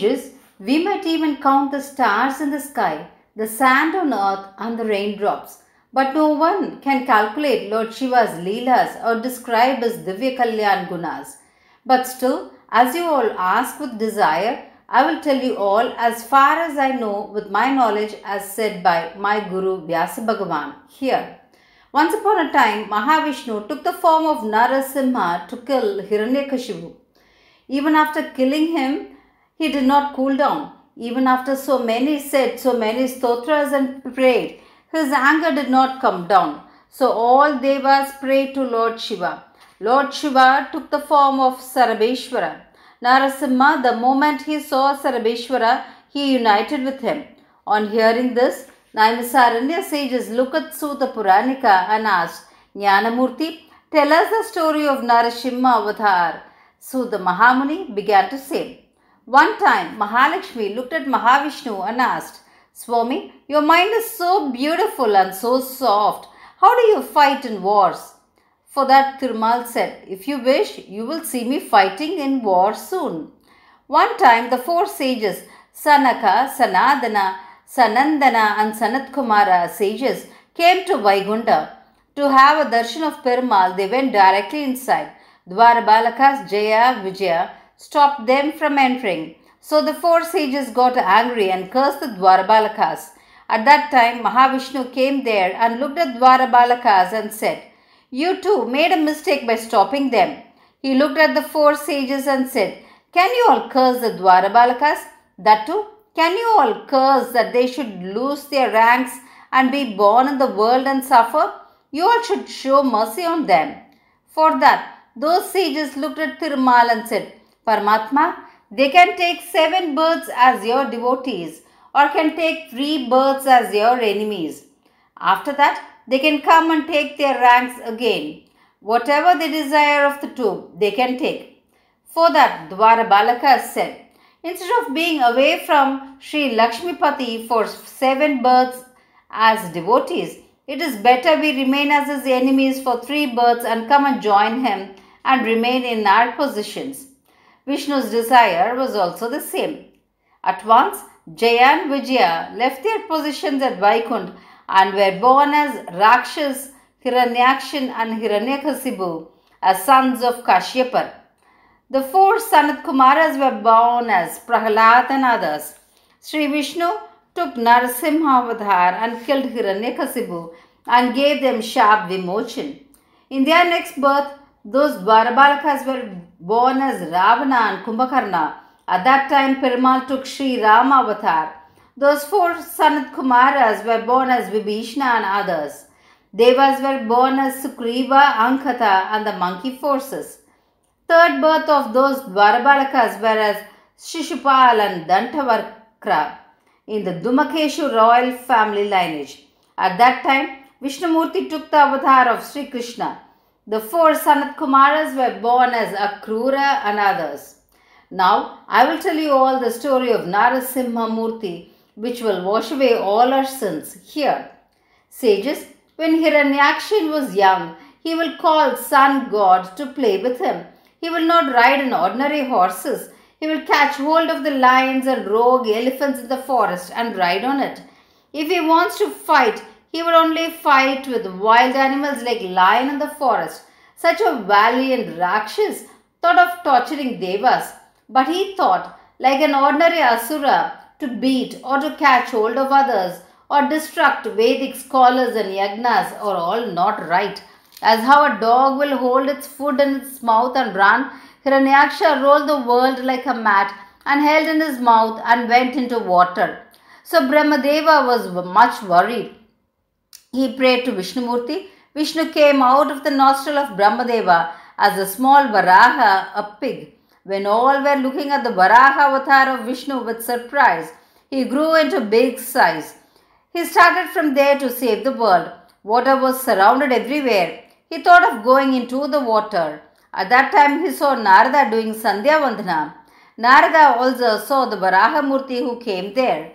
sages, we might even count the stars in the sky, the sand on earth, and the raindrops. But no one can calculate Lord Shiva's Leelas or describe his Divya Kalyan Gunas. But still, as you all ask with desire, I will tell you all as far as I know with my knowledge as said by my Guru Vyasa Bhagavan here. Once upon a time, Mahavishnu took the form of Narasimha to kill Hiranyakashipu. Even after killing him, he did not cool down. Even after so many said so many stotras and prayed, his anger did not come down. So all devas prayed to Lord Shiva. Lord Shiva took the form of Sarabeshwara. Narasimha, the moment he saw Sarabeshwara, he united with him. On hearing this, Naimisaranya sages looked at Suta Puranika and asked, Jnanamurti, tell us the story of Narasimha Avatar. So the Mahamuni began to say, One time Mahalakshmi looked at Mahavishnu and asked, Swami, your mind is so beautiful and so soft. How do you fight in wars? For that Thirumal said, If you wish, you will see me fighting in war soon. One time the four sages, Sanaka, Sanadana, Sanandana and Sanat Kumara sages came to Vaigunda. To have a darshan of Perumal, they went directly inside. Dwarabalakas, Jaya, Vijaya stopped them from entering. So the four sages got angry and cursed the Dwarabalakas. At that time, Mahavishnu came there and looked at Dwarabalakas and said, You too made a mistake by stopping them. He looked at the four sages and said, Can you all curse the Dwarabalakas? That too? Can you all curse that they should lose their ranks and be born in the world and suffer? You all should show mercy on them. For that, those sages looked at Thirumal and said, Paramatma, they can take seven birds as your devotees or can take three birds as your enemies. After that, they can come and take their ranks again. Whatever they desire of the two, they can take. For that, Dwarabalaka said, Instead of being away from Sri Lakshmipati for seven births as devotees, it is better we remain as his enemies for three births and come and join him and remain in our positions. Vishnu's desire was also the same. At once, Jaya and Vijaya left their positions at Vaikund and were born as Rakshas, Hiranyakshan and Hiranyakasibu as sons of Kashyapar. The four Sanat Kumaras were born as Prahalad and others. Sri Vishnu took Narasimha Avatar and killed Hiranyakasibu and gave them Shab Vimochan. In their next birth, those Dwarabalakas were born as Ravana and Kumbhakarna. At that time, Perumal took Sri Rama Avatar. Those four Sanat Kumaras were born as Vibhishna and others. Devas were born as Sukriva, Ankata and the monkey forces. Third birth of those Dwarabalakas were as Shishupal and Dantavarkra in the Dhumakeshu royal family lineage. At that time, Vishnumurti took the avatar of Sri Krishna. The four Sanat Kumaras were born as Akrura and others. Now, I will tell you all the story of Narasimha Murti, which will wash away all our sins here. Sages, when Hiranyakshan was young, he will call sun god to play with him. He will not ride on ordinary horses. He will catch hold of the lions and rogue elephants in the forest and ride on it. If he wants to fight, he would only fight with wild animals like lion in the forest. Such a valiant Rakshas thought of torturing devas, but he thought, like an ordinary asura, to beat or to catch hold of others or destruct Vedic scholars and yagnas are all not right. As how a dog will hold its food in its mouth and run, Hiranyaksha rolled the world like a mat and held in his mouth and went into water. So Brahmadeva was much worried. He prayed to Vishnumurti. Vishnu came out of the nostril of Brahmadeva as a small Varaha, a pig. When all were looking at the Varaha avatar of Vishnu with surprise, he grew into big size. He started from there to save the world. Water was surrounded everywhere. He thought of going into the water. At that time, he saw Narada doing Sandhya Vandana. Narada also saw the Varaha Murti who came there.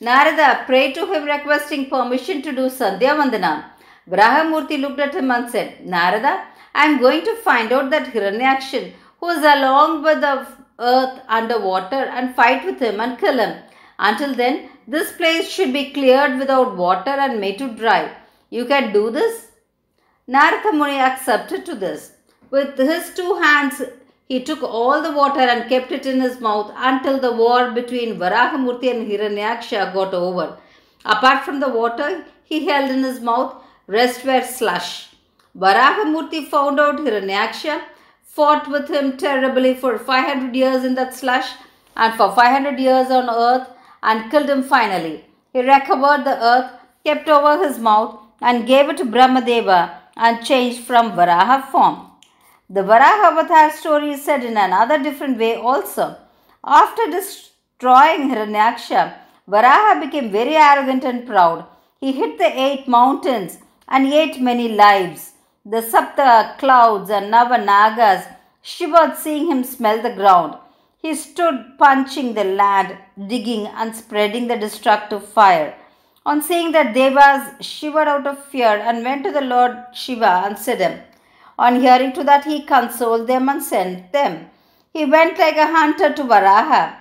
Narada prayed to him requesting permission to do Sandhya Vandana. Varahamurti looked at him and said, Narada, I am going to find out that Hiranyakshan, who is along with the earth under water and fight with him and kill him. Until then, this place should be cleared without water and made to dry. You can do this? Narada Muni accepted to this. With his two hands, he took all the water and kept it in his mouth until the war between Varahamurti and Hiranyaksha got over. Apart from the water he held in his mouth, rest were slush. Varahamurti found out Hiranyaksha, fought with him terribly for 500 years in that slush and for 500 years on earth and killed him finally. He recovered the earth, kept over his mouth, and gave it to Brahmadeva and changed from Varaha form. The Varaha Avatar story is said in another different way also. After destroying Hiranyaksha, Varaha became very arrogant and proud. He hit the eight mountains and ate many lives. The Sapta clouds and Nava Nagas shivered seeing him smell the ground. He stood punching the land, digging and spreading the destructive fire. On seeing that, Devas shivered out of fear and went to the Lord Shiva and said him. On hearing to that, he consoled them and sent them. He went like a hunter to Varaha.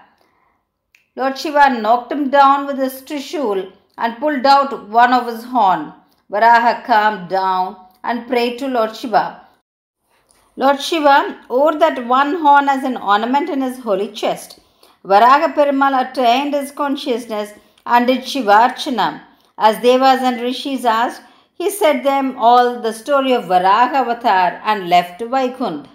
Lord Shiva knocked him down with his trishul and pulled out one of his horn. Varaha calmed down and prayed to Lord Shiva. Lord Shiva wore that one horn as an ornament in his holy chest. Varaha Perumal attained his consciousness and did Shivarchana. As Devas and Rishis asked, he said them all the story of Varaha Avatar and left Vaikunth.